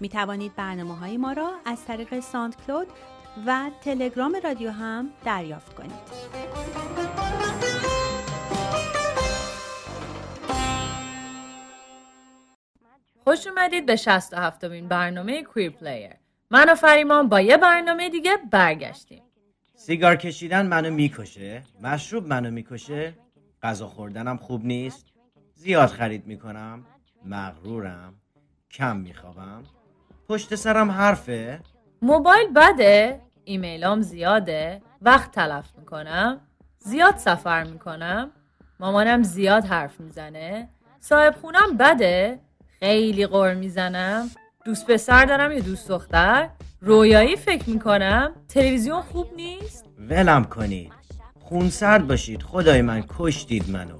می توانید برنامه های ما را از طریق SoundCloud و تلگرام رادیو هم دریافت کنید. خوش اومدید به 67 مین برنامه Queer Player. من و فریمان با یه برنامه دیگه برگشتیم. سیگار کشیدن منو می‌کشه مشروب منو می‌کشه غذا خوردنم خوب نیست زیاد خرید می‌کنم مغرورم کم میخوابم پشت سرم حرفه؟ موبایل بده؟ ایمیلام زیاده. وقت تلف می‌کنم. زیاد سفر می‌کنم. مامانم زیاد حرف می‌زنه. صاحب خونم بده. خیلی غور می‌زنم. دوست پسر دارم یا دوست دختر؟ رویایی فکر می‌کنم. تلویزیون خوب نیست؟ ولم کنید. خونسرد باشید. خدای من کشتید منو.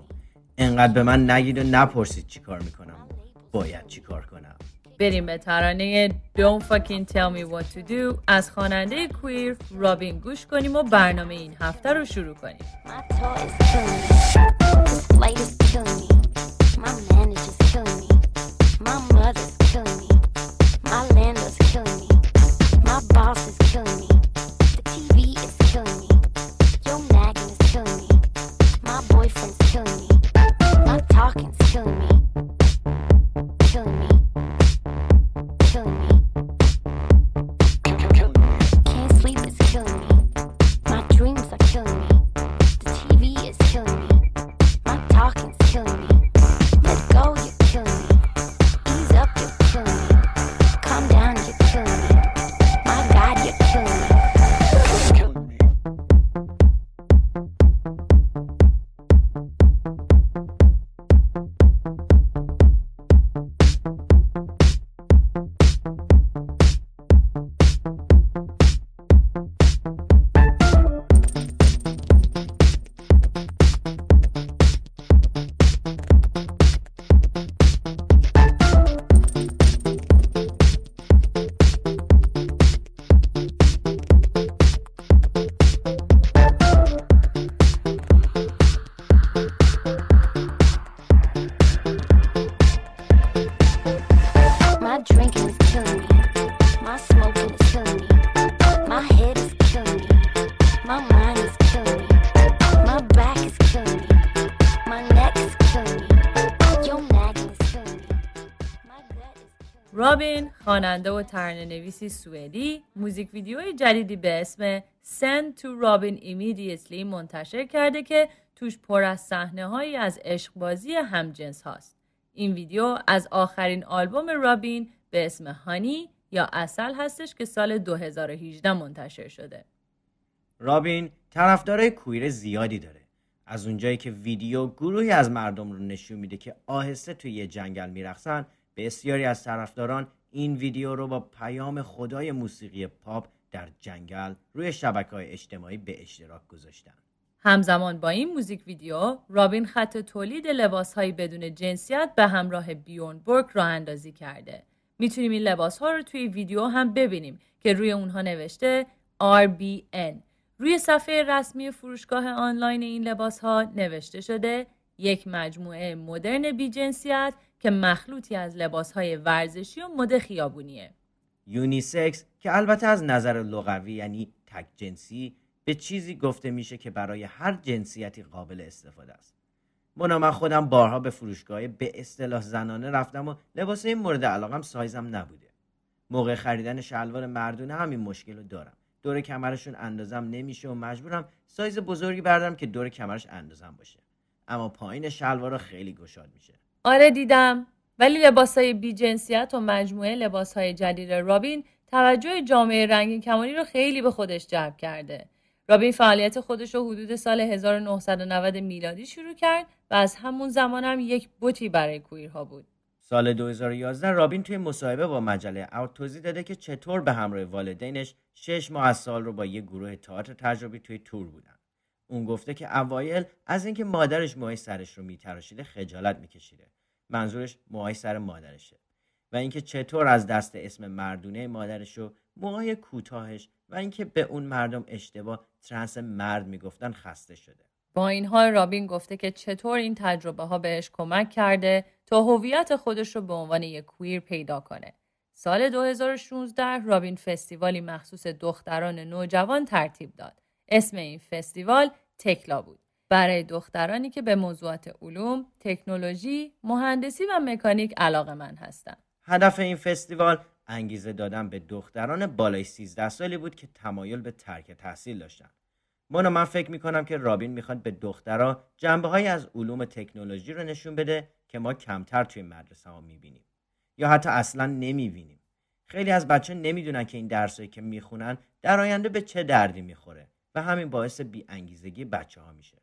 انقدر به من نگید و نپرسید چی کار می‌کنم. باید چی کار کنم. بریم به ترانه. Don't fucking tell me what to do. از خواننده کویر رابین گوش کنیم و برنامه این هفته رو شروع کنیم. رابین و ترانه نویسی سوئدی موزیک ویدیوی جدیدی به اسم Send to Robin Immediately منتشر کرده که توش پر از صحنه هایی از عشقبازی همجنس هاست. این ویدیو از آخرین آلبوم رابین به اسم هانی یا اصل هستش که سال 2018 منتشر شده. رابین طرفدارای کویر زیادی داره. از اونجایی که ویدیو گروهی از مردم رو نشون میده که آهسته توی یه جنگل میرخصن بسیاری از طرفداران این ویدیو رو با پیام خدای موسیقی پاپ در جنگل روی شبکه های اجتماعی به اشتراک گذاشتن. همزمان با این موزیک ویدیو رابین خط تولید لباس هایی بدون جنسیت به همراه بیورن برک راه اندازی کرده. می‌تونیم این لباس ها رو توی ویدیو هم ببینیم که روی اونها نوشته RBN. روی صفحه رسمی فروشگاه آنلاین این لباس ها نوشته شده یک مجموعه مدرن بی جنسیت که مخلوطی از لباسهای ورزشی و مد خیابونیه. unisex که البته از نظر لغوی یعنی تک جنسی به چیزی گفته میشه که برای هر جنسیتی قابل استفاده است. منا من خودم بارها به فروشگاه به اصطلاح زنانه رفتم و لباس مورد علاقم سایزم نبوده. موقع خریدن شلوار مردونه همین مشکل رو دارم. دور کمرشون اندازم نمیشه و مجبورم سایز بزرگی بردارم که دور کمرش اندازم باشه. اما پایین شلوارا خیلی گشاد میشه. آره دیدم ولی لباسای بی جنسیت و مجموعه لباسهای جدید رابین توجه جامعه رنگین کمانی رو خیلی به خودش جلب کرده. رابین فعالیت خودش رو حدود سال 1990 میلادی شروع کرد و از همون زمان هم یک بوتی برای کویرها بود. سال 2011 رابین توی مصاحبه با مجله اوت توضیح داده که چطور به همراه والدینش شش ماه از سال رو با یک گروه تئاتر تجربی توی تور بودن. اون گفته که اوایل از اینکه مادرش موهای سرش رو میتراشیده خجالت میکشیده. منظورش موهای سر مادرشه. و اینکه چطور از دست اسم مردونه مادرش و موهای کوتاهش و اینکه به اون مردم اشتباه ترنس مرد می‌گفتن خسته شده. با این حال رابین گفته که چطور این تجربه ها بهش کمک کرده تا هویت خودش رو به عنوان یک کویر پیدا کنه. سال 2016 رابین فستیوالی مخصوص دختران نوجوان ترتیب داد. اسم این فستیوال تکلا بود. برای دخترانی که به موضوعات علوم، تکنولوژی، مهندسی و مکانیک علاقه من هستند. هدف این فستیوال انگیزه دادن به دختران بالای 13 سالی بود که تمایل به ترک تحصیل داشتن. مونا من فکر می‌کنم که رابین می‌خواد به دخترها جنبه های از علوم تکنولوژی رو نشون بده که ما کمتر توی مدرسه ها می‌بینیم یا حتی اصلا نمی‌بینیم. خیلی از بچه نمی‌دونن که این درسایی که می‌خونن در آینده به چه دردی می‌خوره و همین باعث بی انگیزگی بچه ها میشه.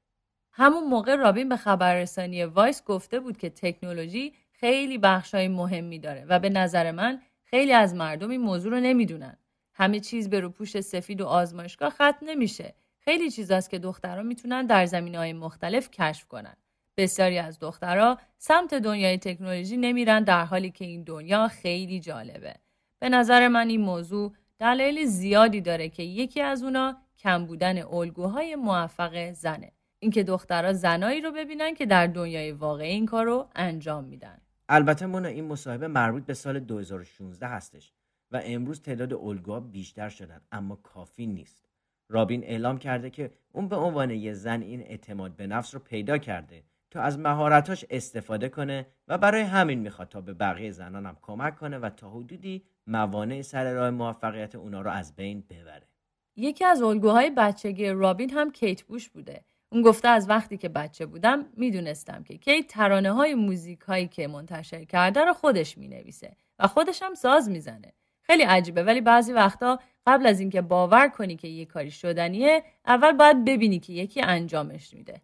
همون موقع رابین به خبررسانی وایس گفته بود که تکنولوژی خیلی بخشای مهمی داره و به نظر من خیلی از مردم این موضوع رو نمی‌دونن. همه چیز به روپوش سفید و آزمایشگاه ختم نمیشه. خیلی چیزاست که دخترها می‌تونن در زمینه های مختلف کشف کنن. بسیاری از دخترها سمت دنیای تکنولوژی نمیرن در حالی که این دنیا خیلی جالبه. به نظر من این موضوع دلایل زیادی داره که یکی از اونا کم بودن الگوهای موفق زنه. اینکه دخترها زنایی رو ببینن که در دنیای واقعی این کار رو انجام میدن. البته مونا این مصاحبه مربوط به سال 2016 هستش و امروز تعداد الگوها بیشتر شدن اما کافی نیست. رابین اعلام کرده که اون به عنوان یه زن این اعتماد به نفس رو پیدا کرده تا از مهارتاش استفاده کنه و برای همین می‌خواد تا به بقیه زنان هم کمک کنه و تا حدودی موانع سر راه موفقیت اونا رو از بین ببره. یکی از الگوهای بچگی رابین هم کیت بوش بوده اون گفته از وقتی که بچه بودم می‌دونستم که کی ترانه های موزیک هایی که منتشر کرده رو خودش می‌نویسه و خودش هم ساز می‌زنه. خیلی عجیبه ولی بعضی وقتا قبل از اینکه باور کنی که یه کاری شدنیه اول باید ببینی که یکی انجامش میده.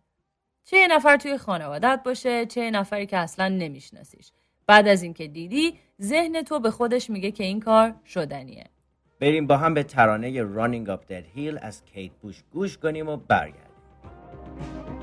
چه یه نفر توی خانوادت باشه چه یه نفری که اصلا نمیشناسیش. بعد از اینکه دیدی ذهن تو به خودش میگه که این کار شدنیه. بریم با هم به ترانه Running Up That Hill از کیت بوش گوش کنیم و برگردیم. thank you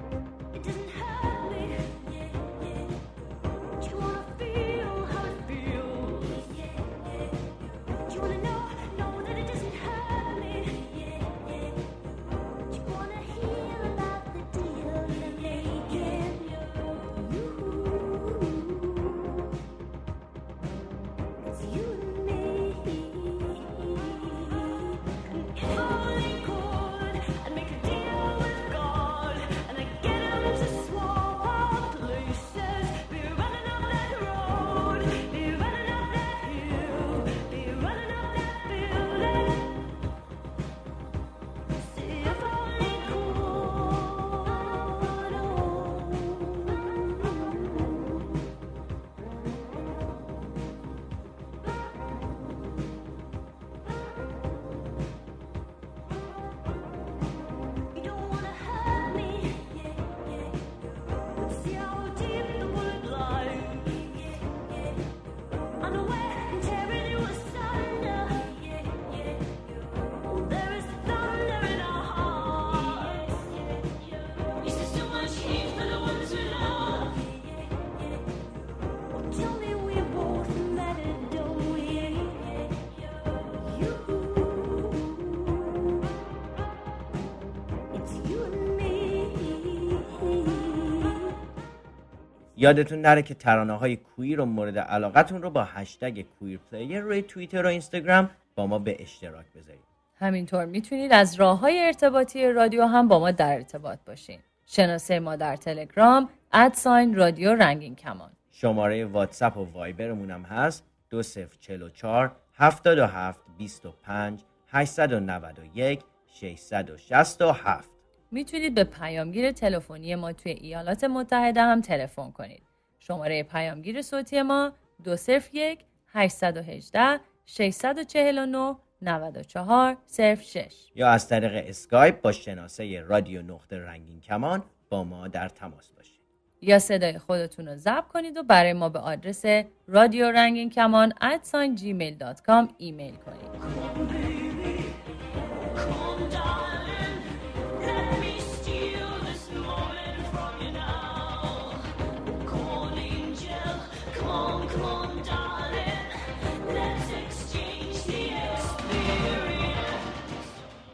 یادتون نره که ترانه های queer و مورد علاقتون رو با هشتگ queer player روی توییتر و اینستاگرام با ما به اشتراک بذارید. همینطور می‌تونید از راه های ارتباطی رادیو هم با ما در ارتباط باشین. شناسه ما در تلگرام at sign رادیو رنگین کمان شماره واتساپ و وایبرمون هم هست 2044 77 25 891 667 می‌تونید به پیامگیر تلفنی ما توی ایالات متحده هم تلفن کنید. شماره پیامگیر صوتی ما 201 818 649 94 06 یا از طریق اسکایپ با شناسه رادیو نقطه رنگین کمان با ما در تماس باشید. یا صدای خودتون رو ضبط کنید و برای ما به آدرس رادیو رنگین کمان gmail.com ایمیل کنید.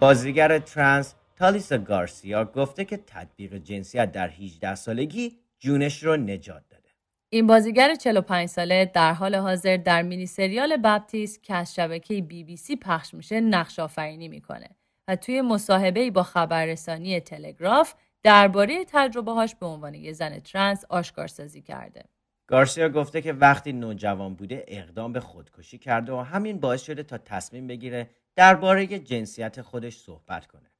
بازیگر ترنس تالیسا گارسیا گفته که تطبیق جنسیت در 18 سالگی جونش رو نجات داده. این بازیگر 45 ساله در حال حاضر در مینی سریال بپتیست که از شبکه بی بی سی پخش میشه نقش آفرینی می‌کنه و توی مصاحبه با خبررسانی تلگراف درباره تجربه هاش به عنوان یه زن ترنس آشکارسازی کرده. گارسیا گفته که وقتی نوجوان بوده اقدام به خودکشی کرده و همین باعث شده تا تصمیم بگیره درباره جنسیت خودش صحبت کنه.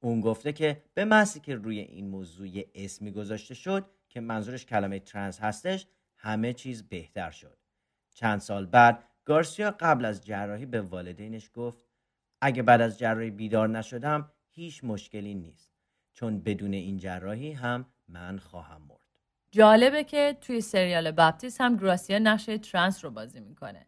اون گفته که به محضی که روی این موضوع اسمی گذاشته شد که منظورش کلمه ترنس هستش همه چیز بهتر شد. چند سال بعد گارسیا قبل از جراحی به والدینش گفت اگه بعد از جراحی بیدار نشدم هیچ مشکلی نیست چون بدون این جراحی هم من خواهم مرد. جالبه که توی سریال بپتیس هم گراسیا نقش ترنس رو بازی می‌کنه.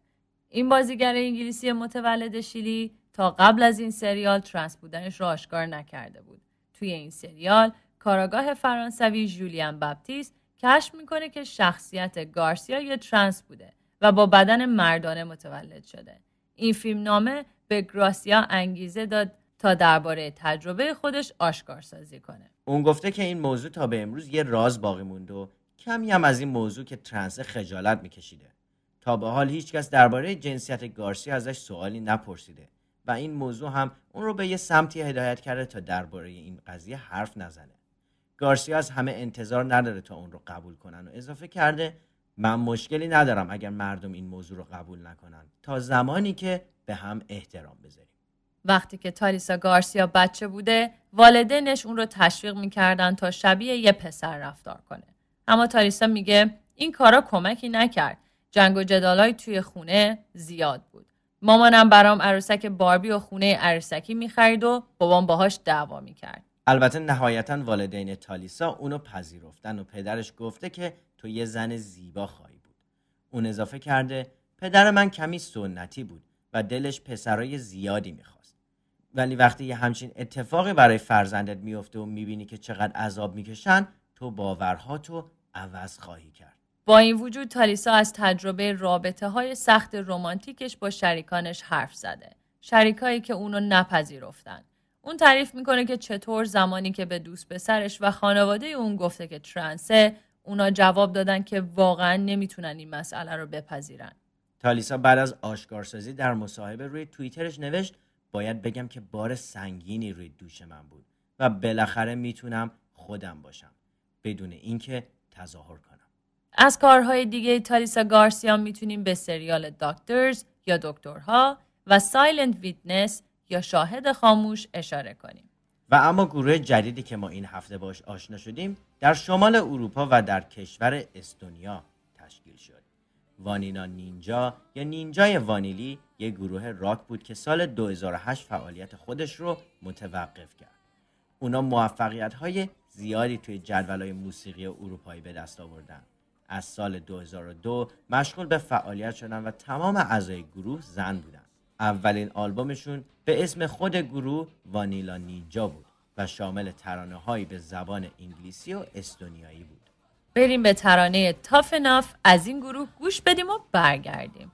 این بازیگر انگلیسی متولد شیلی تا قبل از این سریال ترنس بودنش را آشکار نکرده بود. توی این سریال کاراگاه فرانسوی جولیان بپتیست کشف می‌کنه که شخصیت گارسیا یه ترنس بوده و با بدن مردانه متولد شده. این فیلم نامه به گراسیا انگیزه داد تا درباره تجربه خودش آشکار سازی کنه. اون گفته که این موضوع تا به امروز یه راز باقی مونده و کمی هم از این موضوع که ترنس خجالت میکشیده. تا به حال هیچکس درباره جنسیت گارسیا ازش سوالی نپرسیده این موضوع هم اون رو به یه سمتی هدایت کرده تا درباره این قضیه حرف نزنه. گارسیا از همه انتظار نداره تا اون رو قبول کنن و اضافه کرده من مشکلی ندارم اگر مردم این موضوع رو قبول نکنن. تا زمانی که به هم احترام بذاریم. وقتی که تالیسا گارسیا بچه بوده والدینش اون رو تشویق می‌کردن تا شبیه یه پسر رفتار کنه. اما تالیسا میگه این کارا کمکی نکرد. جنگ و جدالای توی خونه زیاد بود. مامانم برام عروسک باربی و خونه عروسکی می‌خرید و بابام باهاش دعوا می‌کرد. البته نهایتا والدین تالیسا اونو پذیرفتن و پدرش گفته که تو یه زن زیبا خواهی بود. اون اضافه کرده پدر من کمی سنتی بود و دلش پسرای زیادی می‌خواست. ولی وقتی یه همچین اتفاقی برای فرزندت میفته و می‌بینی که چقدر عذاب می‌کشن تو باورهاتو عوض خواهی کرد. با این وجود تالیسا از تجربه رابطه های سخت رمانتیکش با شریکانش حرف زده. شریکایی که اونو نپذیرفتن. اون تعریف می‌کنه که چطور زمانی که به دوست پسرش و خانواده اون گفته که ترنسه اونا جواب دادن که واقعا نمی‌تونن این مسئله رو بپذیرن. تالیسا بعد از آشکارسازی در مصاحبه روی توییترش نوشت باید بگم که بار سنگینی روی دوش من بود و بالاخره می‌تونم خودم باشم بدون اینکه تظاهر کنم. از کارهای دیگه تالیسا گارسیا می‌تونیم به سریال Doctors یا دکترها و Silent Witness یا شاهد خاموش اشاره کنیم. و اما گروه جدیدی که ما این هفته باش آشنا شدیم در شمال اروپا و در کشور استونیا تشکیل شد. وانیلا نینجا یا نینجای وانیلی یک گروه راک بود که سال 2008 فعالیت خودش رو متوقف کرد. اونا موفقیت های زیادی توی جدول های موسیقی اروپایی به دست آوردن. از سال 2002 مشغول به فعالیت شدن و تمام اعضای گروه زن بودن. اولین آلبومشون به اسم خود گروه وانیلا نینجا بود و شامل ترانه هایی به زبان انگلیسی و استونیایی بود. بریم به ترانه تاف ناف از این گروه گوش بدیم و برگردیم.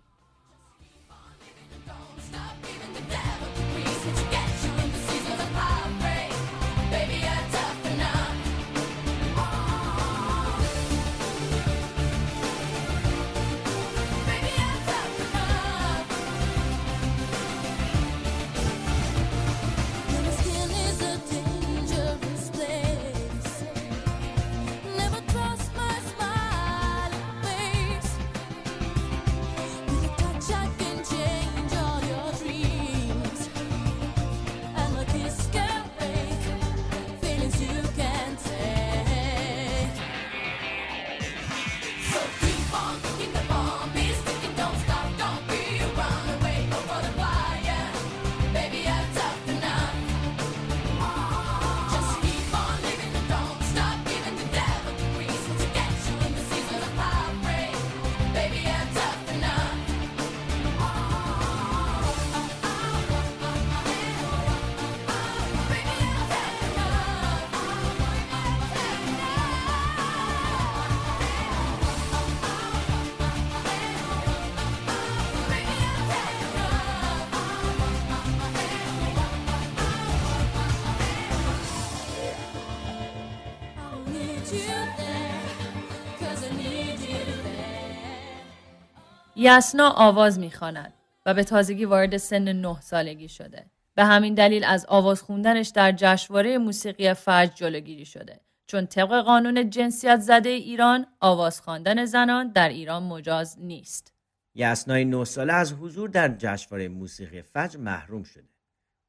یسنا آواز می‌خواند و به تازگی وارد سن نه سالگی شده. به همین دلیل از آواز خوندنش در جشنواره موسیقی فجر جلوگیری شده. چون طبق قانون جنسیت زده ایران آواز خواندن زنان در ایران مجاز نیست. یسنای نه ساله از حضور در جشنواره موسیقی فجر محروم شده.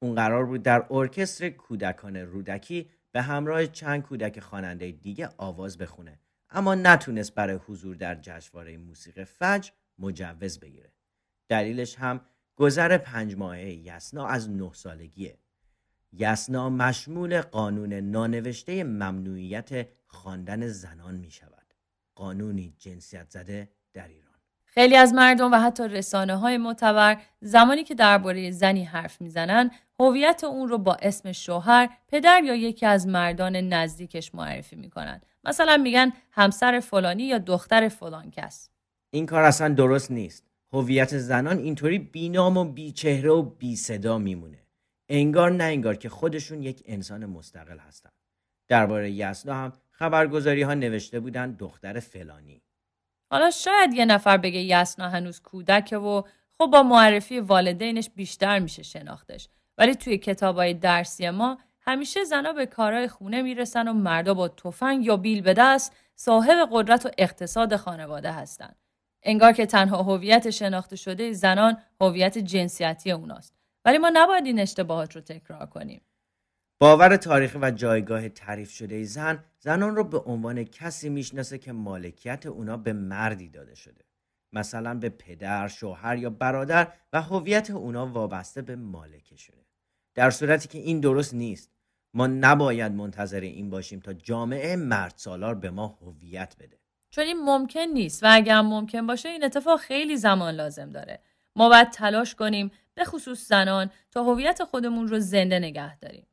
اون قرار بود در ارکستر کودکان رودکی به همراه چند کودک خواننده دیگه آواز بخونه اما نتونست برای حضور در جشنواره موسیقی فجر مجوز بگیره. دلیلش هم گذر پنج ماهه یسنا از نه سالگیه. یسنا مشمول قانون نانوشته ممنوعیت خواندن زنان می شود. قانونی جنسیت زده در ایران. خیلی از مردم و حتی رسانه های معتبر زمانی که درباره زنی حرف می‌زنن هویت اون رو با اسم شوهر، پدر یا یکی از مردان نزدیکش معرفی می‌کنن. مثلا میگن همسر فلانی یا دختر فلان کس. این کار اصلا درست نیست. هویت زنان اینطوری بینام و بیچهره و بی صدا میمونه. انگار نه انگار که خودشون یک انسان مستقل هستن. درباره یسنا هم خبرگزاری ها نوشته بودن دختر فلانی. حالا شاید یه نفر بگه یسنا هنوز کودکه و خب با معرفی والدینش بیشتر میشه شناختش. ولی توی کتابای درسی ما همیشه زنا به کارهای خونه می‌رسن و مردا با تفنگ یا بیل به دست صاحب قدرت و اقتصاد خانواده هستن. انگار که تنها هویت شناخته شده زنان هویت جنسیتی اوناست. ولی ما نباید این اشتباهات رو تکرار کنیم. باور تاریخی و جایگاه تعریف شده زن زنان رو به عنوان کسی می‌شناسه که مالکیت اونا به مردی داده شده. مثلا به پدر، شوهر یا برادر و هویت اونا وابسته به مالکشونه. در صورتی که این درست نیست. ما نباید منتظر این باشیم تا جامعه مرد سالار به ما هویت بده. چون این ممکن نیست و اگر ممکن باشه این اتفاق خیلی زمان لازم داره. ما باید تلاش کنیم به خصوص زنان تا هویت خودمون رو زنده نگه داریم.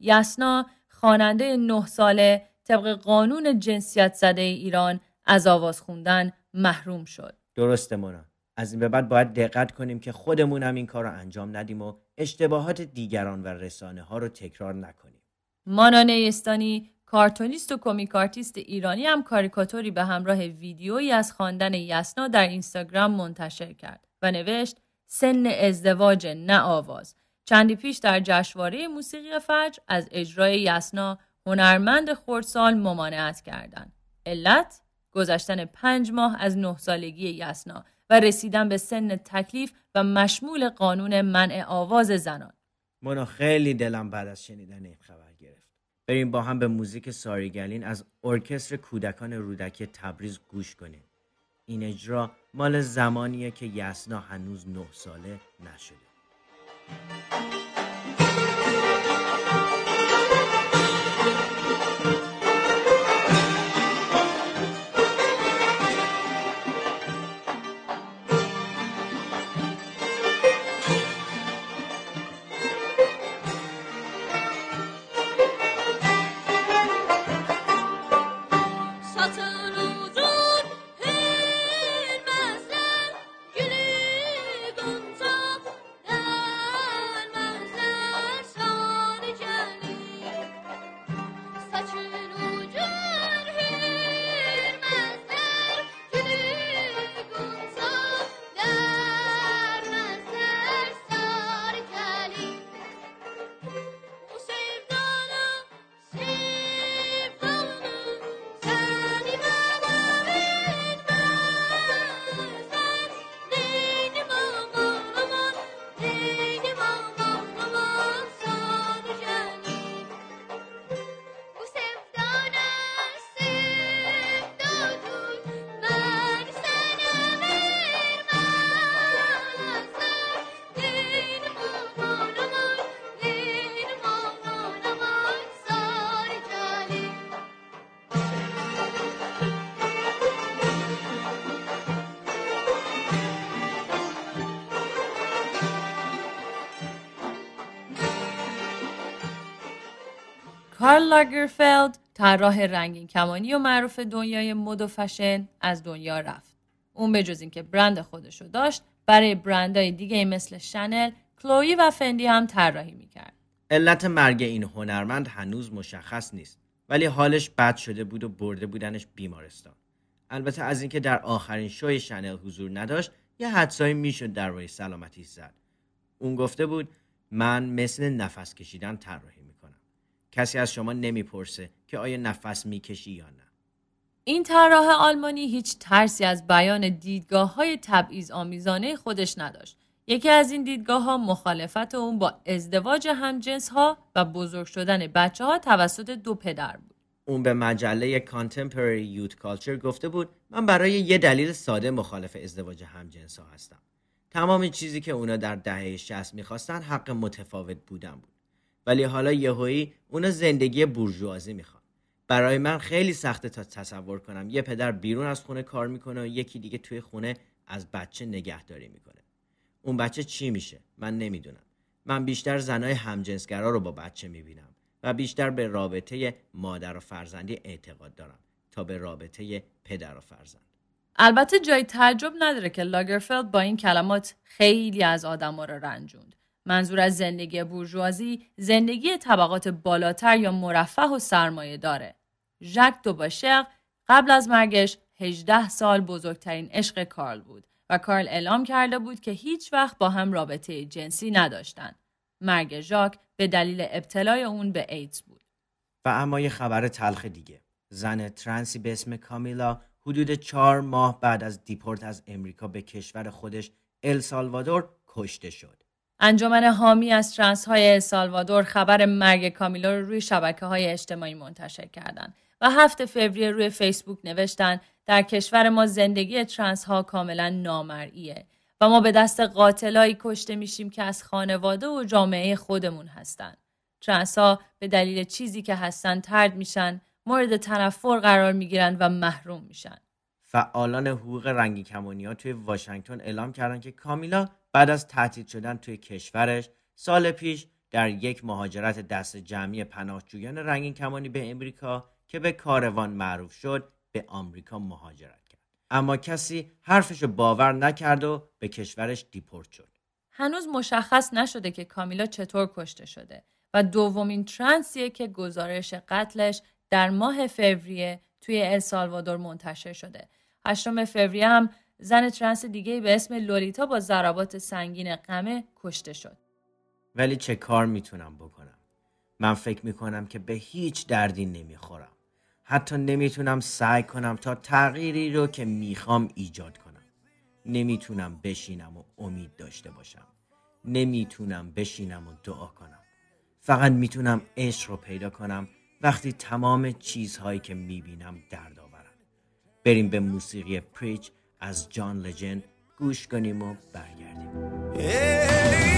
یسنا خواننده نه ساله طبق قانون جنسیت زده ایران از آواز خوندن محروم شد. درسته مونا. از این به بعد باید دقت کنیم که خودمون هم این کار رو انجام ندیم و اشتباهات دیگران و رسانه ها رو تکرار نکنیم. مانا نیستانی کارتونیست و کمیکارتیست ایرانی هم کاریکاتوری به همراه ویدیویی از خواندن یسنا در اینستاگرام منتشر کرد و نوشت سن ازدواج نه آواز چندی پیش در جشنواره موسیقی فجر از اجرای یسنا هنرمند خردسال ممانعت کردند. علت گذشتن پنج ماه از نه سالگی یسنا و رسیدن به سن تکلیف و مشمول قانون منع آواز زنان. مانا خیلی دلم بعد از شنیدن این خبر. بریم با هم به موزیک ساریگلین از ارکستر کودکان رودکی تبریز گوش کنیم. این اجرا مال زمانیه که یسنا هنوز نه ساله نشده. کارل لاگرفلد طراح رنگین کمانی و معروف دنیای مد و فشن از دنیا رفت. اون به جز اینکه برند خودش رو داشت برای برندهای دیگه مثل شنل، کلوی و فندی هم طراحی می‌کرد. علت مرگ این هنرمند هنوز مشخص نیست ولی حالش بد شده بود و برده بودنش بیمارستان. البته از اینکه در آخرین شوی شنل حضور نداشت یه حدسایی می‌شد در سلامتی زد اون گفته بود من مثل نفس کشیدن طراحی کسی از شما نمی‌پرسه که آیا نفس می‌کشی یا نه این طراح آلمانی هیچ ترسی از بیان دیدگاه های تبعیض آمیزانه خودش نداشت یکی از این دیدگاه ها مخالفت اون با ازدواج همجنس ها و بزرگ شدن بچه ها توسط دو پدر بود. اون به مجله Contemporary Youth Culture گفته بود من برای یه دلیل ساده مخالف ازدواج همجنس ها هستم. تمام چیزی که اونا در دهه 60 می‌خواستن حق متفاوت بودن بود. ولی حالا یهویی اونا زندگی بورژوازی می‌خوان. برای من خیلی سخته تا تصور کنم یه پدر بیرون از خونه کار می‌کنه و یکی دیگه توی خونه از بچه نگهداری می‌کنه. اون بچه چی میشه من نمی‌دونم من بیشتر زنای همجنسگرا رو با بچه می‌بینم و بیشتر به رابطه مادر و فرزندی اعتقاد دارم تا به رابطه پدر و فرزند البته جای تعجب نداره که لاگرفلد با این کلمات خیلی از آدما رو رنجوند منظور از زندگی بورژوازی زندگی طبقات بالاتر یا مرفه و سرمایه داره ژک دوباشق قبل از مرگش 18 سال بزرگترین عشق کارل بود و کارل اعلام کرده بود که هیچ وقت با هم رابطه جنسی نداشتند. مرگ ژاک به دلیل ابتلای اون به ایدز بود. و اما یه خبر تلخ دیگه. زن ترنسی به اسم کامیلا حدود چهار ماه بعد از دیپورت از امریکا به کشور خودش السالوادور کشته شد. انجمن حامی از ترنس های السالوادور خبر مرگ کامیلا رو روی شبکه های اجتماعی منتشر کردند و هفت فوریه روی فیسبوک نوشتن در کشور ما زندگی ترنس ها کاملا نامرئیه و ما به دست قاتلایی کشته میشیم که از خانواده و جامعه خودمون هستن. ترنس ها به دلیل چیزی که هستن ترد میشن، مورد تنفر قرار می‌گیرن و محروم میشن. فعالان حقوق رنگی کمونی ها توی واشنگتن اعلام کردن که کامیلا بعد از تعطیل شدن توی کشورش سال پیش در یک مهاجرت دست جمعی پناهجویان رنگین کمانی به امریکا که به کاروان معروف شد به آمریکا مهاجرت کرد اما کسی حرفش باور نکرد و به کشورش دیپورت شد هنوز مشخص نشده که کامیلا چطور کشته شده و دومین ترانسیه که گزارش قتلش در ماه فوریه توی السالوادور منتشر شده. هشتم فوریه هم زن ترنس دیگه به اسم لولیتا با ضربات سنگین قمه کشته شد. ولی چه کار می‌تونم بکنم؟ من فکر می‌کنم که به هیچ دردی نمی‌خورم. حتی نمی‌تونم سعی کنم تا تغییری رو که می‌خوام ایجاد کنم نمی‌تونم بشینم و امید داشته باشم نمی‌تونم بشینم و دعا کنم فقط می‌تونم عشق رو پیدا کنم وقتی تمام چیزهایی که می‌بینم درد بریم به موسیقی پریچ از جان لجن گوش کنیم و برگردیم.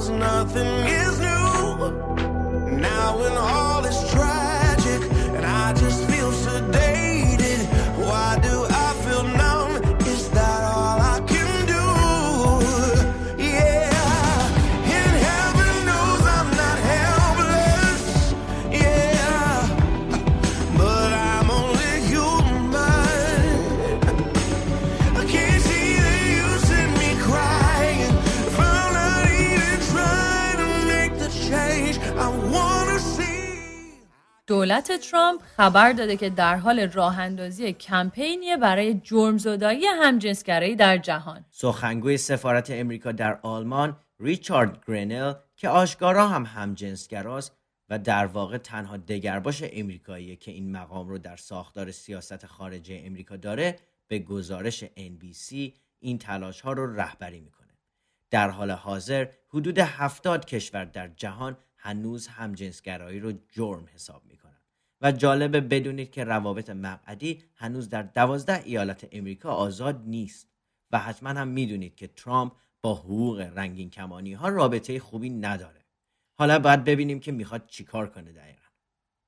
cause nothing is new. Now and all. دولت ترامپ خبر داده که در حال راه اندازی کمپینی برای جرمزدایی همجنسگرایی در جهان. سخنگوی سفارت امریکا در آلمان ریچارد گرینل که آشکارا هم همجنسگراست و در واقع تنها دگرباش امریکایی که این مقام رو در ساختار سیاست خارجه امریکا داره به گزارش NBC این تلاش ها رو رهبری می‌کنه. در حال حاضر حدود هفتاد کشور در جهان هنوز همجنسگرایی رو جرم حساب و جالبه بدونید که روابط مقعدی هنوز در دوازده ایالت امریکا آزاد نیست. و حتما هم می‌دونید که ترامپ با حقوق رنگین کمانی ها رابطه خوبی نداره. حالا باید ببینیم که می‌خواد چیکار کنه دقیقا.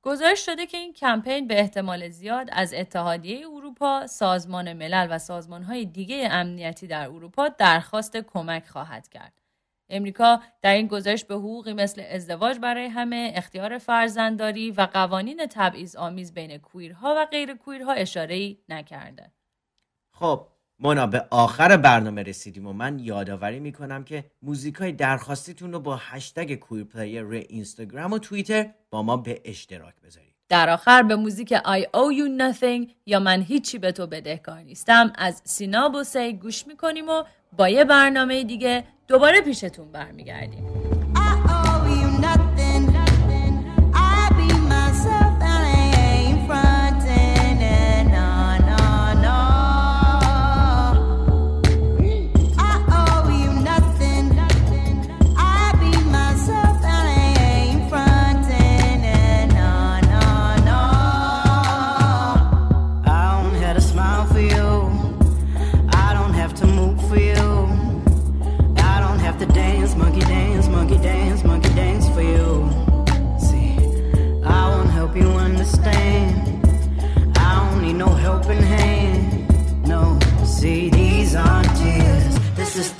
گزارش شده که این کمپین به احتمال زیاد از اتحادیه اروپا، سازمان ملل و سازمانهای دیگه امنیتی در اروپا درخواست کمک خواهد کرد. امریکا در این گزارش به حقوقی مثل ازدواج برای همه، اختیار فرزندداری و قوانین تبعیض آمیز بین queer ها و غیر queer ها اشاره ای نکرده. خب مونا به آخر برنامه رسیدیم و من یادآوری می‌کنم که موزیک های درخواستیتون رو با هشتگ queer player روی اینستاگرام و توییتر با ما به اشتراک بذارید در آخر به موزیک I owe you nothing یا من هیچی به تو بدهکار نیستم از سینابو سی گوش می‌کنیم و با یه برنامه دیگه دوباره پیشتون برمیگردیم.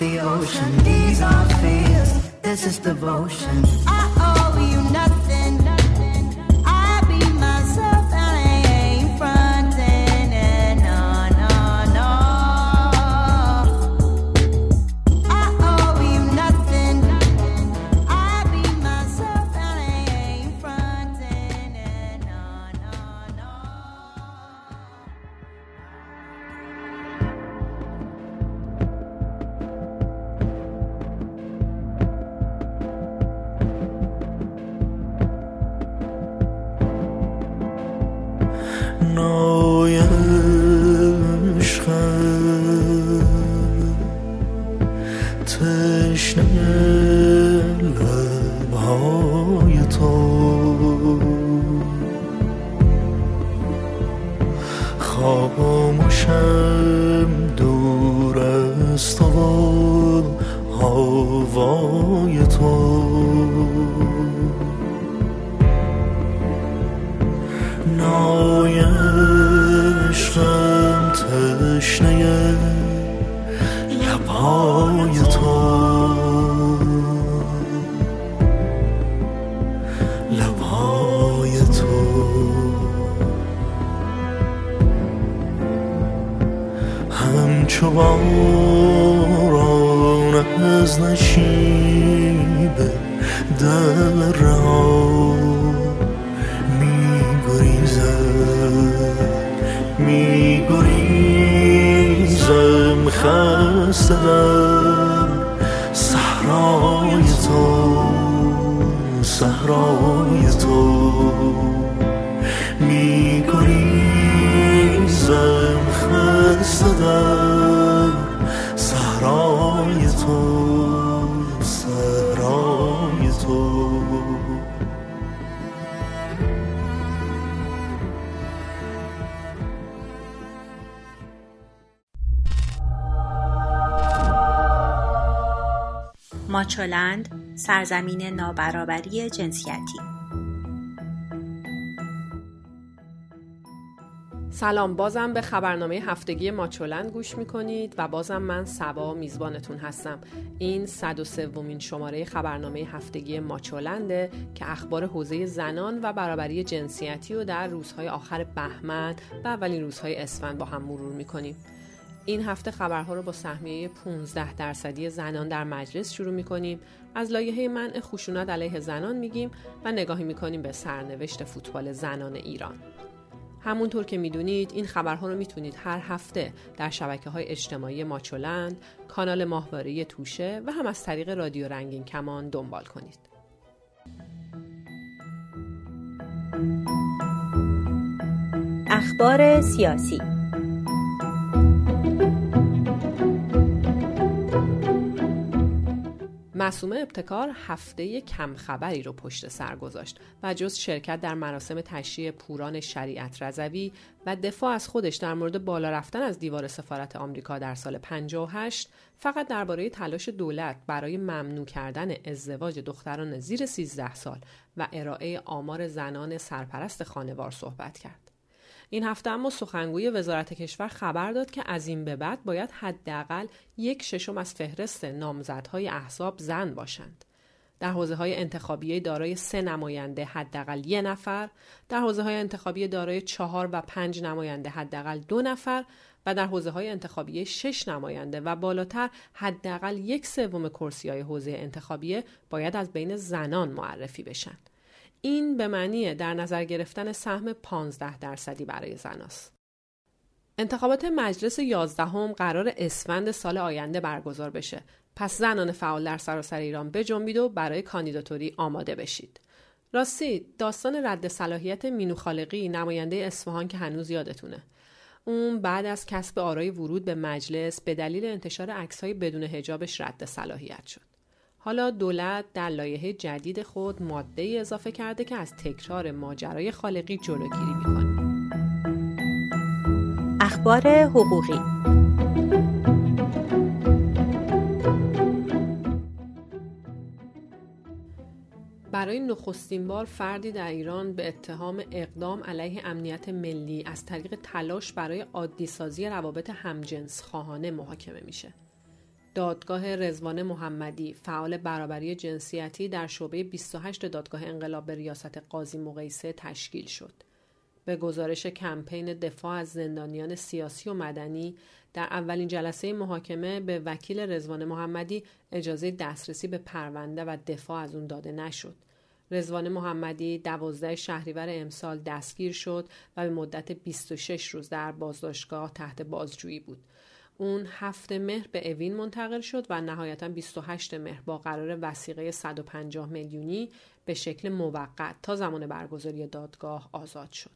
the ocean. These are fears. This is devotion. Uh oh. no از نشیب در ها می گریزد می گریزم خسته در صحرای تو صحرای تو. می گریزم خسته ماچولند سرزمین نابرابری جنسیتی. سلام بازم به خبرنامه هفتگی ماچولند گوش می‌کنید و بازم من سبا میزبانتون هستم. این 103 ومین شماره خبرنامه هفتگی ماچولنده که اخبار حوزه زنان و برابری جنسیتی رو در روزهای آخر بهمن و اولین روزهای اسفند با هم مرور می‌کنیم. این هفته خبرها رو با سهمیه 15 درصدی زنان در مجلس شروع می کنیم. از لایحه منع خشونت علیه زنان میگیم و نگاهی می‌کنیم به سرنوشت فوتبال زنان ایران. همونطور که می‌دونید این خبرها رو می‌تونید هر هفته در شبکه های اجتماعی ماچولند، کانال ماهواره توشه و هم از طریق رادیو رنگین کمان دنبال کنید. اخبار سیاسی مسومه ابتکار هفته کم خبری رو پشت سر گذاشت و جز شرکت در مراسم تشریع پوران شریعت رضوی و دفاع از خودش در مورد بالا رفتن از دیوار سفارت آمریکا در سال 58 فقط درباره تلاش دولت برای ممنوع کردن ازدواج دختران زیر 13 سال و ارائه آمار زنان سرپرست خانوار صحبت کرد. این هفته اما سخنگوی وزارت کشور خبر داد که از این به بعد باید حداقل یک ششم از فهرست نامزدهای احزاب زن باشند. در حوزه های انتخابی دارای سه نماینده حداقل یک نفر، در حوزه های انتخابی دارای چهار و پنج نماینده حداقل دو نفر و در حوزه های انتخابی شش نماینده و بالاتر حداقل یک سوم کرسی های حوزه انتخابی باید از بین زنان معرفی بشن. این به معنی در نظر گرفتن سهم 15 درصدی برای زناست. انتخابات مجلس 11 هم قرار اسفند سال آینده برگزار بشه. پس زنان فعال در سراسر ایران بجنبید و برای کاندیداتوری آماده بشید. راستی داستان رد صلاحیت مینو خالقی نماینده اصفهان که هنوز یادتونه. اون بعد از کسب آرای ورود به مجلس به دلیل انتشار عکسهای بدون هجابش رد صلاحیت شد. حالا دولت در لایحه جدید خود ماده اضافه کرده که از تکرار ماجرای خالقی جلوگیری می‌کنه. اخبار حقوقی برای نخستین بار فردی در ایران به اتهام اقدام علیه امنیت ملی از طریق تلاش برای عادی سازی روابط همجنس خواهانه محاکمه میشه. دادگاه رزوان محمدی فعال برابری جنسیتی در شعبه 28 دادگاه انقلاب به ریاست قاضی مقیسه تشکیل شد. به گزارش کمپین دفاع از زندانیان سیاسی و مدنی در اولین جلسه محاکمه به وکیل رزوان محمدی اجازه دسترسی به پرونده و دفاع از اون داده نشد. رزوان محمدی دوازده شهریور امسال دستگیر شد و به مدت 26 روز در بازداشتگاه تحت بازجویی بود. اون هفت مهر به اوین منتقل شد و نهایتا 28 مهر با قرار وسیقه 150 میلیونی به شکل موقت تا زمان برگزاری دادگاه آزاد شد.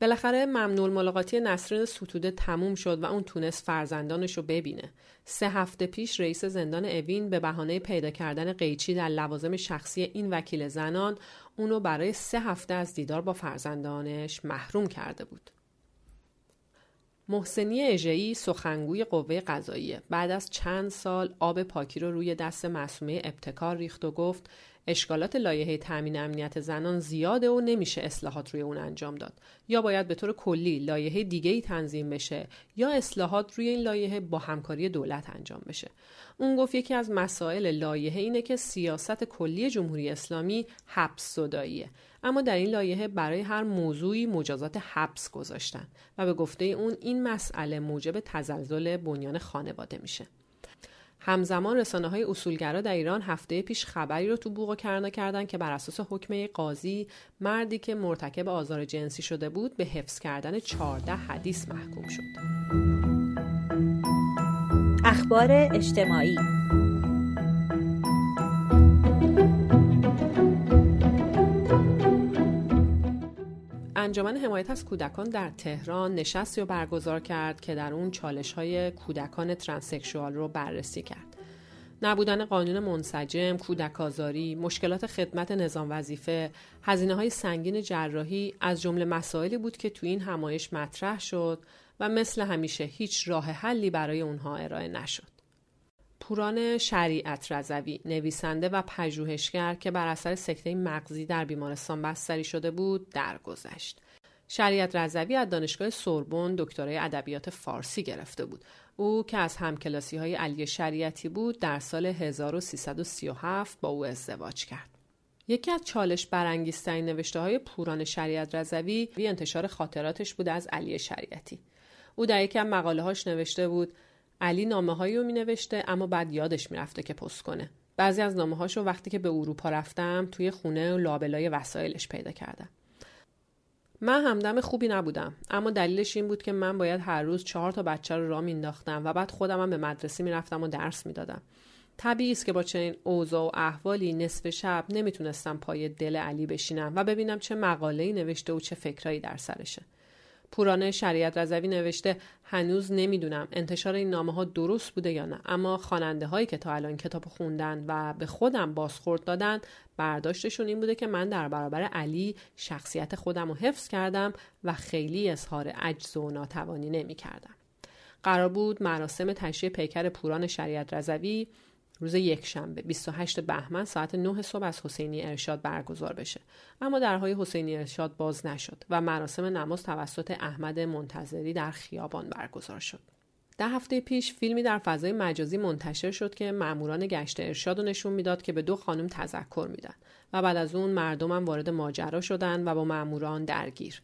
بالاخره ممنوع ملاقاتی نسرین ستوده تموم شد و اون تونست فرزندانش رو ببینه. سه هفته پیش رئیس زندان اوین به بهانه پیدا کردن قیچی در لوازم شخصی این وکیل زنان اونو برای سه هفته از دیدار با فرزندانش محروم کرده بود. محسنی اژه‌ای سخنگوی قوه قضاییه. بعد از چند سال آب پاکی رو روی دست معصومه ابتکار ریخت و گفت اشکالات لایحه تامین امنیت زنان زیاده و نمیشه اصلاحات روی اون انجام داد. یا باید به طور کلی لایحه دیگه ای تنظیم بشه یا اصلاحات روی این لایحه با همکاری دولت انجام بشه. اون گفت یکی از مسائل لایحه اینه که سیاست کلی جمهوری اسلامی حبس صداییه اما در این لایحه برای هر موضوعی مجازات حبس گذاشتن و به گفته اون این مسئله موجب تزلزل بنیان خانواده میشه. همزمان رسانه های اصولگرا در ایران هفته پیش خبری رو تو بوق و کرنا کردن که بر اساس حکم قاضی مردی که مرتکب آزار جنسی شده بود به حفظ کردن 14 حدیث محکوم شد. اخبار اجتماعی انجمن حمایت از کودکان در تهران نشستی رو برگزار کرد که در اون چالش های کودکان ترانسکشوال رو بررسی کرد. نبودن قانون منسجم، کودک آزاری، مشکلات خدمت نظام وظیفه، هزینه های سنگین جراحی از جمله مسائلی بود که تو این همایش مطرح شد و مثل همیشه هیچ راه حلی برای اونها ارائه نشد. پوران شریعت رضوی نویسنده و پژوهشگر که بر اثر سکته مغزی در بیمارستان بستری شده بود درگذشت. شریعت رضوی از دانشگاه سوربن دکترای ادبیات فارسی گرفته بود. او که از همکلاسی های علی شریعتی بود در سال 1337 با او ازدواج کرد. یکی از چالش برانگیزترین نوشته های پوران شریعت رضوی انتشار خاطراتش بود از علی شریعتی. او در یکی از مقاله هاش نوشته بود علی نامه هایی رو می نوشته اما بعد یادش می‌رفته که پست کنه. بعضی از نامه هاشو وقتی که به اروپا رفتم توی خونه و لابلای وسایلش پیدا کردم. من همدم خوبی نبودم اما دلیلش این بود که من باید هر روز چهار تا بچه رو را مینداختم و بعد خودم هم به مدرسه می‌رفتم و درس می‌دادم. طبیعی است که با چنین اوضاع و احوالی نصف شب نمی‌تونستم پای دل علی بشینم و ببینم چه مقاله‌ای نوشته و چه فکرایی در سرشه. پورانه شریعت رضوی نوشته هنوز نمی‌دونم انتشار این نامه ها درست بوده یا نه اما خواننده هایی که تا الان کتاب خوندن و به خودم بازخورد دادن برداشتشون این بوده که من در برابر علی شخصیت خودم رو حفظ کردم و خیلی اظهار عجز و ناتوانی نمی کردم. قرار بود مراسم تشریح پیکر پوران شریعت رضوی روز یکشنبه 28 بهمن ساعت 9 صبح از حسینی ارشاد برگزار بشه. اما درهای حسینی ارشاد باز نشد و مراسم نماز توسط احمد منتظری در خیابان برگزار شد. در هفته پیش فیلمی در فضای مجازی منتشر شد که ماموران گشت ارشاد و نشون می‌داد که به دو خانم تذکر میدن و بعد از اون مردمم وارد ماجرا شدن و با ماموران درگیر.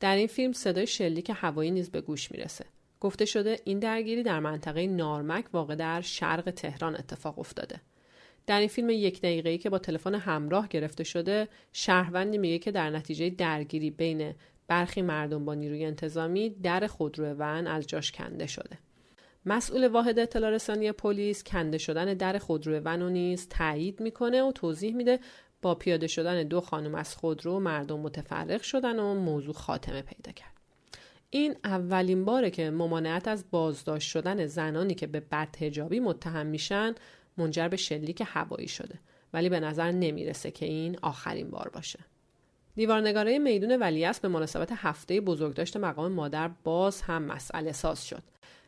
در این فیلم صدای شلیک هوایی نیز به گوش می‌رسه. گفته شده این درگیری در منطقه نارمک واقع در شرق تهران اتفاق افتاده. در این فیلم یک دقیقه‌ای که با تلفن همراه گرفته شده شهروندی میگه که در نتیجه درگیری بین برخی مردم با نیروی انتظامی در خودرو ون از جاش کنده شده. مسئول واحد اطلاع رسانی پلیس کنده شدن در خودرو ون رو نیز تایید می‌کنه و توضیح میده با پیاده شدن دو خانم از خودرو مردم متفرق شدن و موضوع خاتمه پیدا کرد. این اولین باره که ممانعت از بازداشت شدن زنانی که به بدهجابی متهم میشن منجر به شلیک هوایی شده. ولی به نظر نمی‌رسه که این آخرین بار باشه. دیوارنگاره میدون ولیعصر به مناسبت هفته بزرگداشت مقام مادر باز هم مسئله ساز شد.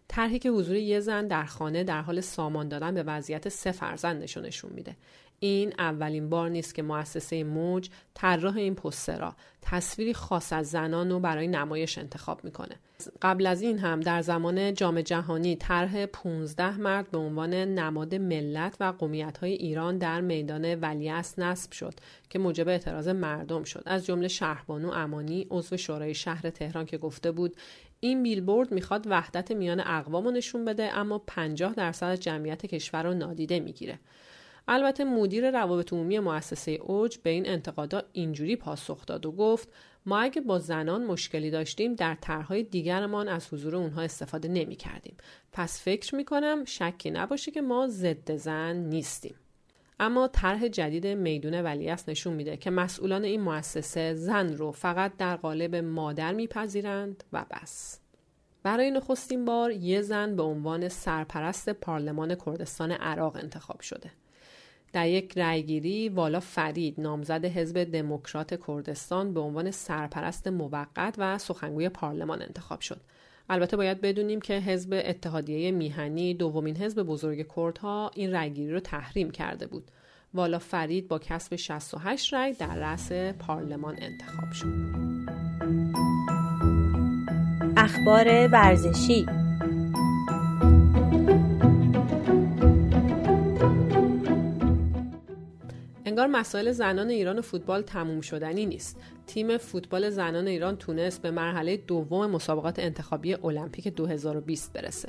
طرحی که حضور یه زن در خانه در حال سامان دادن به وضعیت سه فرزندش نشون میده. این اولین بار نیست که مؤسسه موج طراح این پسترا تصویری خاص از زنان رو برای نمایش انتخاب می‌کنه. قبل از این هم در زمان جام جهانی طرح 15 مرد به عنوان نماد ملت و قومیت های ایران در میدان ولیعصر نصب شد که موجب اعتراض مردم شد. از جمله شهربانو امانی عضو شورای شهر تهران که گفته بود این بیلبورد می‌خواد وحدت میان اقوام نشون بده اما 50 درصد جمعیت کشور رو نادیده می‌گیره. البته مدیر روابط عمومی مؤسسه اوج به این انتقادا اینجوری پاسخ داد و گفت ما اگه با زنان مشکلی داشتیم در طرحهای دیگرمان از حضور اونها استفاده نمی کردیم. پس فکر می کنم شکی نباشه که ما ضد زن نیستیم. اما طرح جدید میدون ولیعصر نشون میده که مسئولان این مؤسسه زن رو فقط در قالب مادر میپذیرند و بس. برای نخستین بار یه زن به عنوان سرپرست پارلمان کردستان عراق انتخاب شده. در یک رأیگیری والا فرید نامزد حزب دموکرات کردستان به عنوان سرپرست موقت و سخنگوی پارلمان انتخاب شد. البته باید بدونیم که حزب اتحادیه میهنی دومین حزب بزرگ کردها این رأیگیری رو تحریم کرده بود. والا فرید با کسب 68 رأی در رأس پارلمان انتخاب شد. اخبار ورزشی انگار مسائل زنان ایران و فوتبال تموم شدنی نیست. تیم فوتبال زنان ایران تونست به مرحله دوم مسابقات انتخابی المپیک 2020 برسه.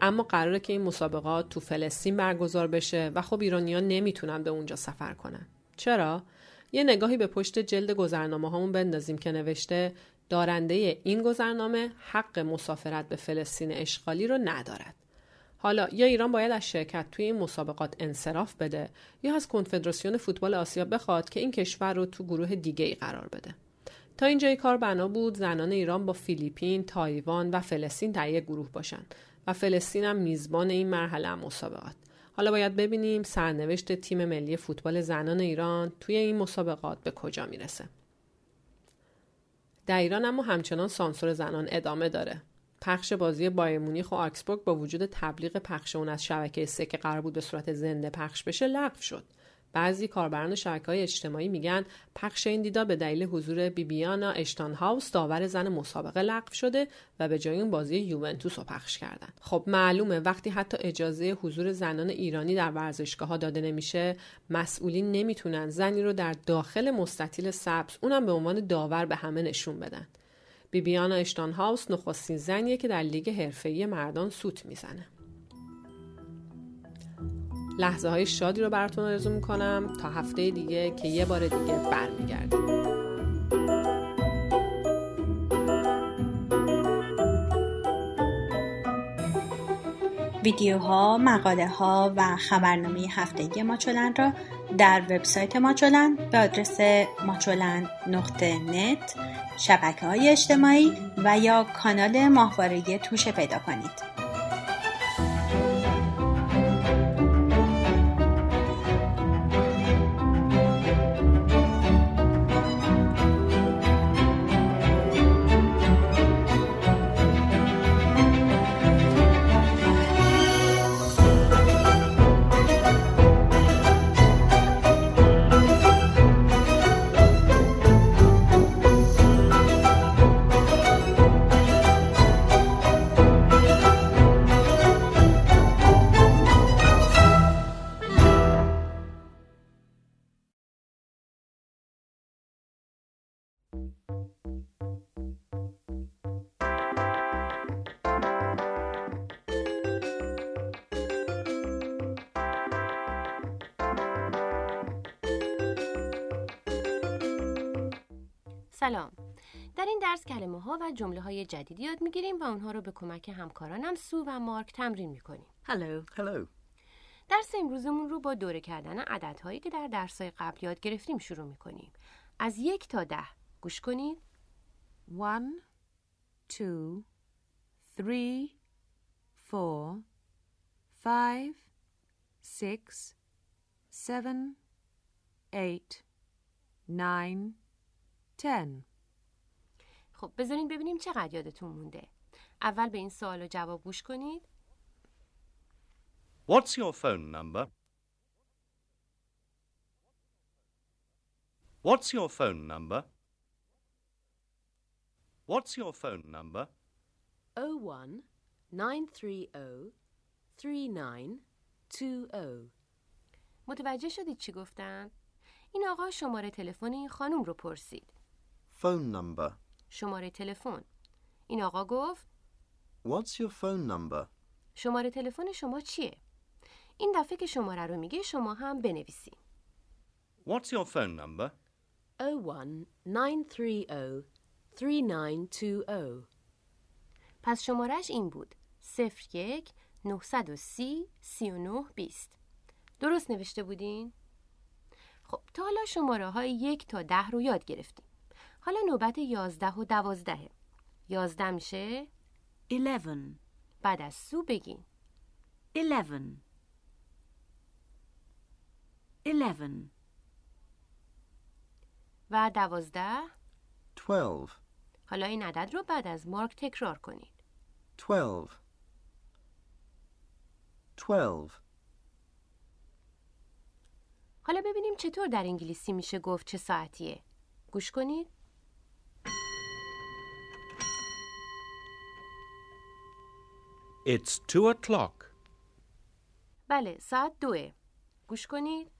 اما قراره که این مسابقات تو فلسطین برگزار بشه و خب ایرانیان نمی‌تونن به اونجا سفر کنن. چرا؟ یه نگاهی به پشت جلد گذرنامه هامون بندازیم که نوشته دارنده این گذرنامه حق مسافرت به فلسطین اشغالی رو ندارد. حالا یا ایران باید از شرکت توی این مسابقات انصراف بده یا از کنفدراسیون فوتبال آسیا بخواد که این کشور رو تو گروه دیگه ای قرار بده تا اینجای کار بنا بود زنان ایران با فیلیپین، تایوان و فلسطین در یک گروه باشن و فلسطین هم میزبان این مرحله مسابقات. حالا باید ببینیم سرنوشت تیم ملی فوتبال زنان ایران توی این مسابقات به کجا می‌رسه. در ایران اما همچنان سانسور زنان ادامه داره. پخش بازی بایر مونیخ و آکسبورگ با وجود تبلیغ پخش اون از شبکه سه که قرار بود به صورت زنده پخش بشه لغو شد. بعضی کاربران شبکه های اجتماعی میگن پخش این دیدا به دلیل حضور بیبیانا اشتان هاوس داور زن مسابقه لغو شده و به جای اون بازی یوونتوس رو پخش کردن. خب معلومه وقتی حتی اجازه حضور زنان ایرانی در ورزشگاه ها داده نمیشه مسئولین نمی‌تونن زنی رو در داخل مستطیل سبز اونم به عنوان داور به همه نشون بدن. بیبیانا اشتان هاوس نخستین زنیه که در لیگ حرفه‌ای مردان سوت می‌زنه. لحظه های شادی رو براتون آرزو می‌کنم. تا هفته دیگه که یه بار دیگه برمیگردیم. ویدیوها، مقاله ها و خبرنامه هفتگی ماچولن را در وبسایت ماچولن به آدرس ماچولن نقطه نت شبکه های اجتماعی و یا کانال ماهواره توشه پیدا کنید. سلام. در این درس کلمه ها و جمله های جدیدی یاد می‌گیریم و اونها رو به کمک همکارانم سو و مارک تمرین می‌کنیم. Hello. Hello. درس امروزمون رو با دوره کردن عددهایی که در درسهای قبل یاد گرفتیم شروع می‌کنیم. از یک تا ده. گوش کنید. One, two, three, four, five, six, seven, eight, nine, ten. خب بذارین ببینیم چقدر یادتون مونده اول به این سوال و جواب گوش کنید What's your phone number? What's your phone number? What's your phone number? 01 930 3920 متوجه شدید چی گفتن؟ این آقا شماره تلفن این خانم رو پرسید Phone number. شماره تلفن این آقا گفت What's your phone number? شماره تلفن شما چیه؟ این دفعه که شماره رو میگه شما هم بنویسید What's your phone number? 01 930 3920 پس شمارش این بود 01 930 39 20 درست نوشته بودین؟ خب تا حالا شماره های یک تا ده رو یاد گرفتیم حالا نوبت یازده و دوازدهه یازده میشه Eleven. بعد از سو بگین Eleven. Eleven. و دوازده Twelve. حالا این عدد رو بعد از مارک تکرار کنید Twelve. Twelve. حالا ببینیم چطور در انگلیسی میشه گفت چه ساعتیه گوش کنید It's two o'clock. بله ساعت دوه گوش کنید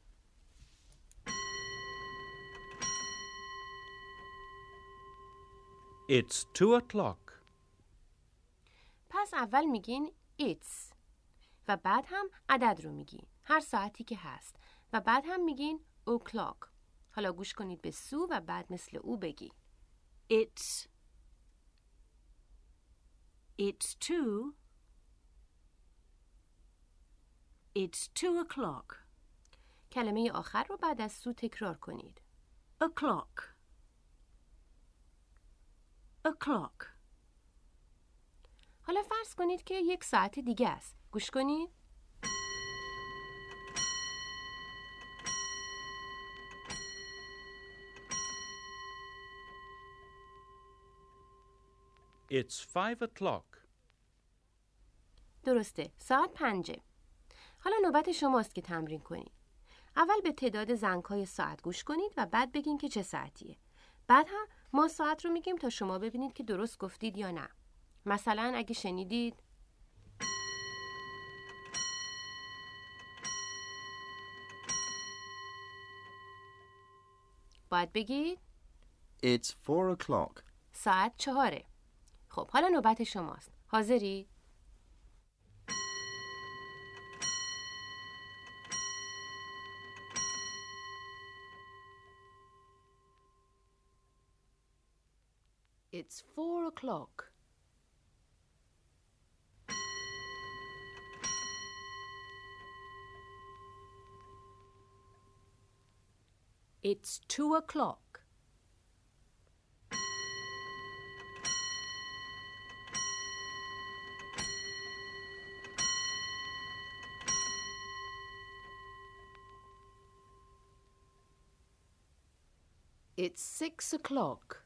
It's two o'clock. پس اول میگین it's و بعد هم عدد رو میگین هر ساعتی که هست و بعد هم میگین o'clock حالا گوش کنید به سو و بعد مثل او بگی It's. It's two. It's two o'clock. کلمه آخر رو بعد از سو تکرار کنید O'clock. O'clock. حالا فرض کنید که یک ساعت دیگه است گوش کنید It's five o'clock. درسته ساعت پنجه حالا نوبت شماست که تمرین کنید اول به تعداد زنگهای ساعت گوش کنید و بعد بگین که چه ساعتیه. بعد هم ما ساعت رو میگیم تا شما ببینید که درست گفتید یا نه. مثلا اگه شنیدید. باید بگید. It's four o'clock. ساعت چهاره. خب حالا نوبت شماست. حاضری؟ It's four o'clock. It's two o'clock. It's six o'clock.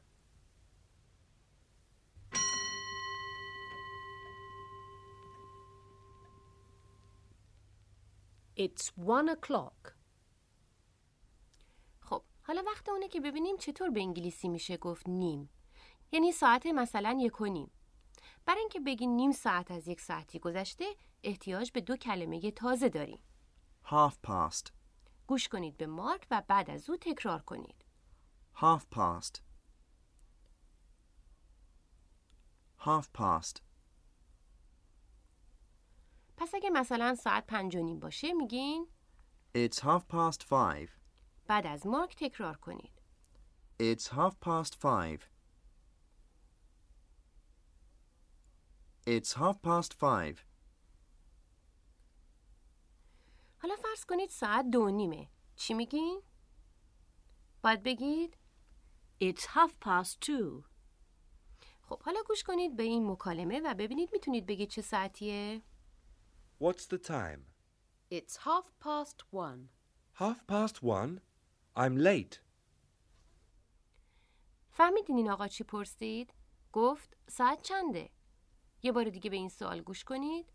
It's one o'clock. خب حالا وقت اونه که ببینیم چطور به انگلیسی میشه گفت نیم یعنی ساعت مثلا یک و نیم برای اینکه بگین نیم ساعت از یک ساعتی گذشته احتیاج به دو کلمه تازه داریم Half past. گوش کنید به مارک و بعد از او تکرار کنید Half past. Half past. پس اگه مثلا ساعت پنج و نیم باشه میگین It's half past five. بعد از مارک تکرار کنید It's half past five. It's half past five. حالا فرض کنید ساعت دو و نیمه چی میگین؟ باید بگید It's half past two. خب حالا گوش کنید به این مکالمه و ببینید می‌تونید بگید چه ساعتیه What's the time? It's half past one. Half past one? I'm late. فهمیدین این آقا چی پرسید؟ گفت ساعت چنده؟ یه بار دیگه به این سوال گوش کنید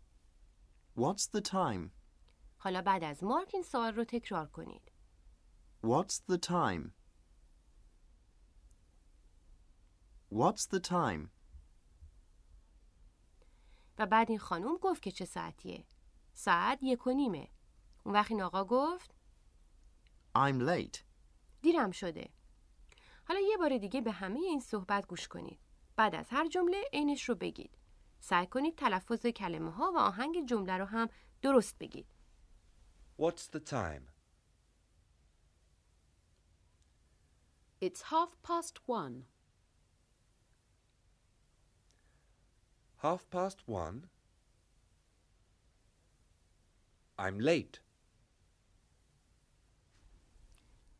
What's the time? حالا بعد از مارک این سوال رو تکرار کنید What's the time? What's the time? و بعد این خانوم گفت که چه ساعتیه ساعت یک و نیمه اون وقت این آقا گفت I'm late. دیرم شده حالا یه بار دیگه به همه این صحبت گوش کنید بعد از هر جمله عینش رو بگید سعی کنید تلفظ کلمه ها و آهنگ جمله رو هم درست بگید What's the time? It's half past one. Half past one? I'm late.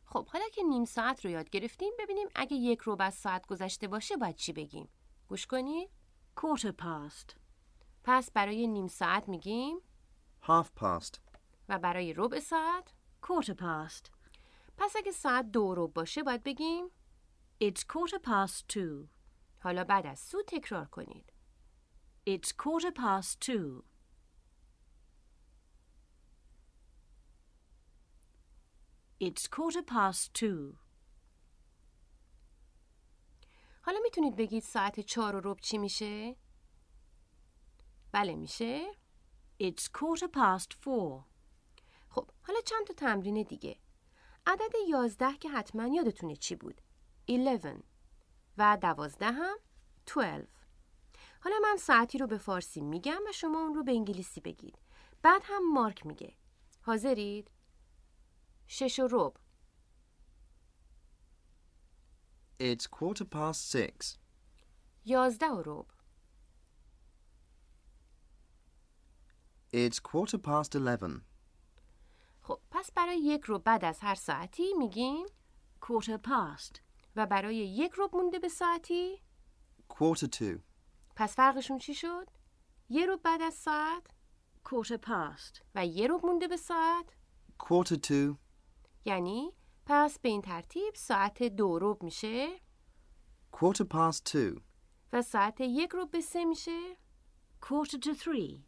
خب حالا که نیم ساعت رو یاد گرفتیم ببینیم اگه یک رو از ساعت گذشته باشه باید چی بگیم گوش کنید Quarter past. پس برای نیم ساعت میگیم Half past. و برای ربع ساعت Quarter past. پس اگه ساعت دو ربع باشه باید بگیم It's quarter past two. حالا بعد از سو تکرار کنید It's quarter past two. It's quarter past two. حالا می‌تونید بگید ساعت چهار و ربع چی میشه؟ بله میشه It's quarter past four. خب حالا چند تا تمرین دیگه عدد یازده که حتما یادتونه چی بود 11 و دوازده هم 12 حالا من ساعتی رو به فارسی میگم و شما اون رو به انگلیسی بگید بعد هم مارک میگه حاضرید؟ شش و ربع It's quarter past six. یازده و ربع It's quarter past eleven. خب پس برای یک رو بعد از هر ساعتی میگیم Quarter past. و برای یک رو مونده به ساعتی Quarter to. پس فرقشون چی شد؟ یه رو بعد از ساعت Quarter past. و یه رو مونده به ساعت Quarter to. یعنی پس به این ترتیب ساعت دو ربع میشه Quarter past two. و ساعت یک رو به سه میشه Quarter to three.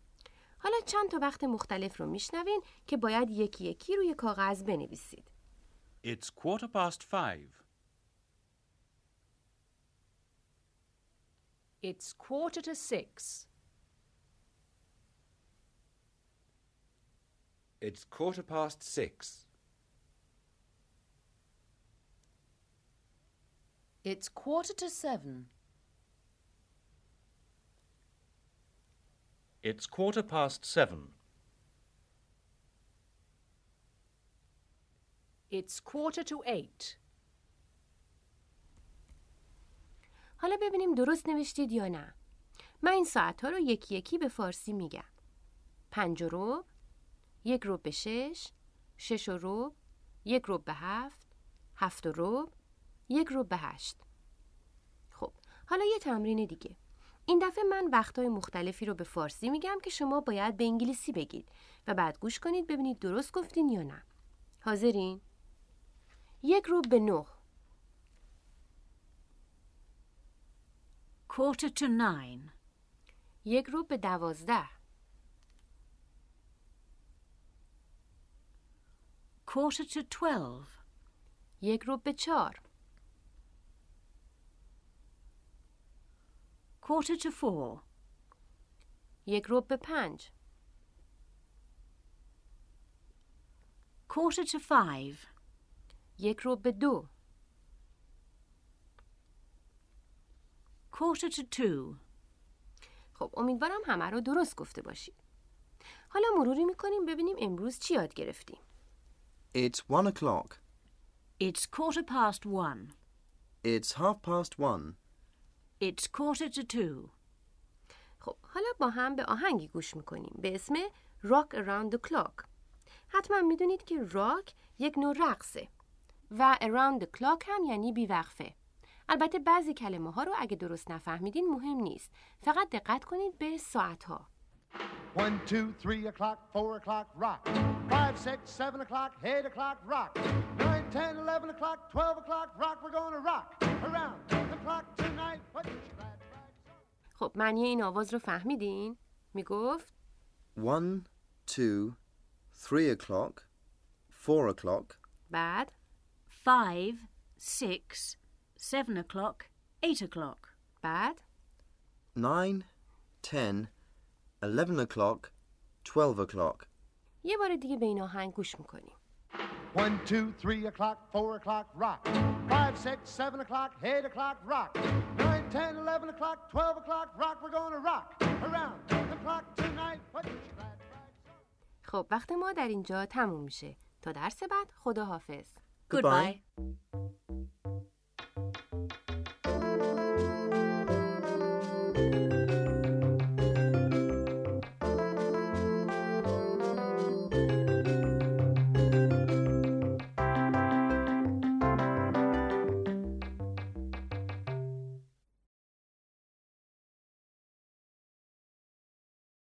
حالا چند تا وقت مختلف رو میشنوین که باید یکی یکی روی کاغذ بنویسید It's quarter past five. It's quarter to six. It's quarter past six. It's quarter to seven. It's quarter past seven. It's quarter to eight. حالا ببینیم درست نوشتید یا نه من این ساعت ها رو یکی یکی به فارسی میگم پنج و ربع یک ربع به شش شش و ربع یک ربع به هفت هفت و ربع یک رو به هشت. خب حالا یه تمرین دیگه. این دفعه من وقتهای مختلفی رو به فارسی میگم که شما باید به انگلیسی بگید و بعد گوش کنید ببینید درست گفتین یا نه. حاضرین؟ یک رو به نه. Quarter to nine. یک رو به دوازده. Quarter to twelve. یک رو به چار Quarter to four. یک رو به پنج Quarter to five. یک رو به دو Quarter to two. خب امیدوارم همه رو درست گفته باشید حالا مروری می‌کنیم ببینیم امروز چی یاد گرفتیم It's one o'clock. It's quarter past one. It's half past one. It's quarter to two. خب حالا با هم به آهنگی گوش می‌کنیم به اسم Rock Around the Clock حتما می‌دونید که راک یک نوع رقصه و Around the Clock هم یعنی بیوقفه البته بعضی کلمه ها رو اگه درست نفهمیدین مهم نیست فقط دقت کنید به ساعت ها One, two, three o'clock, four o'clock, rock. Five, six, seven o'clock, eight o'clock, rock. Nine, ten, eleven o'clock, twelve o'clock, rock. We're gonna rock around the clock tonight. Put your glad rags on. خب معنی این آواز رو فهمیدین؟ میگفت One, two, three o'clock, four o'clock, بعد Five, six, seven o'clock, eight o'clock. بعد nine, ten, eleven o'clock, twelve o'clock. یه بار دیگه به این آهنگ گوش میکنیم One, two, three o'clock, four o'clock, rock. Five, six, seven o'clock, eight o'clock, rock. Nine, ten, eleven o'clock, twelve o'clock, rock. We're gonna rock around the clock tonight. Put your glad. خب وقت ما در اینجا تموم میشه تا درس بعد خدا حافظ Goodbye. Goodbye.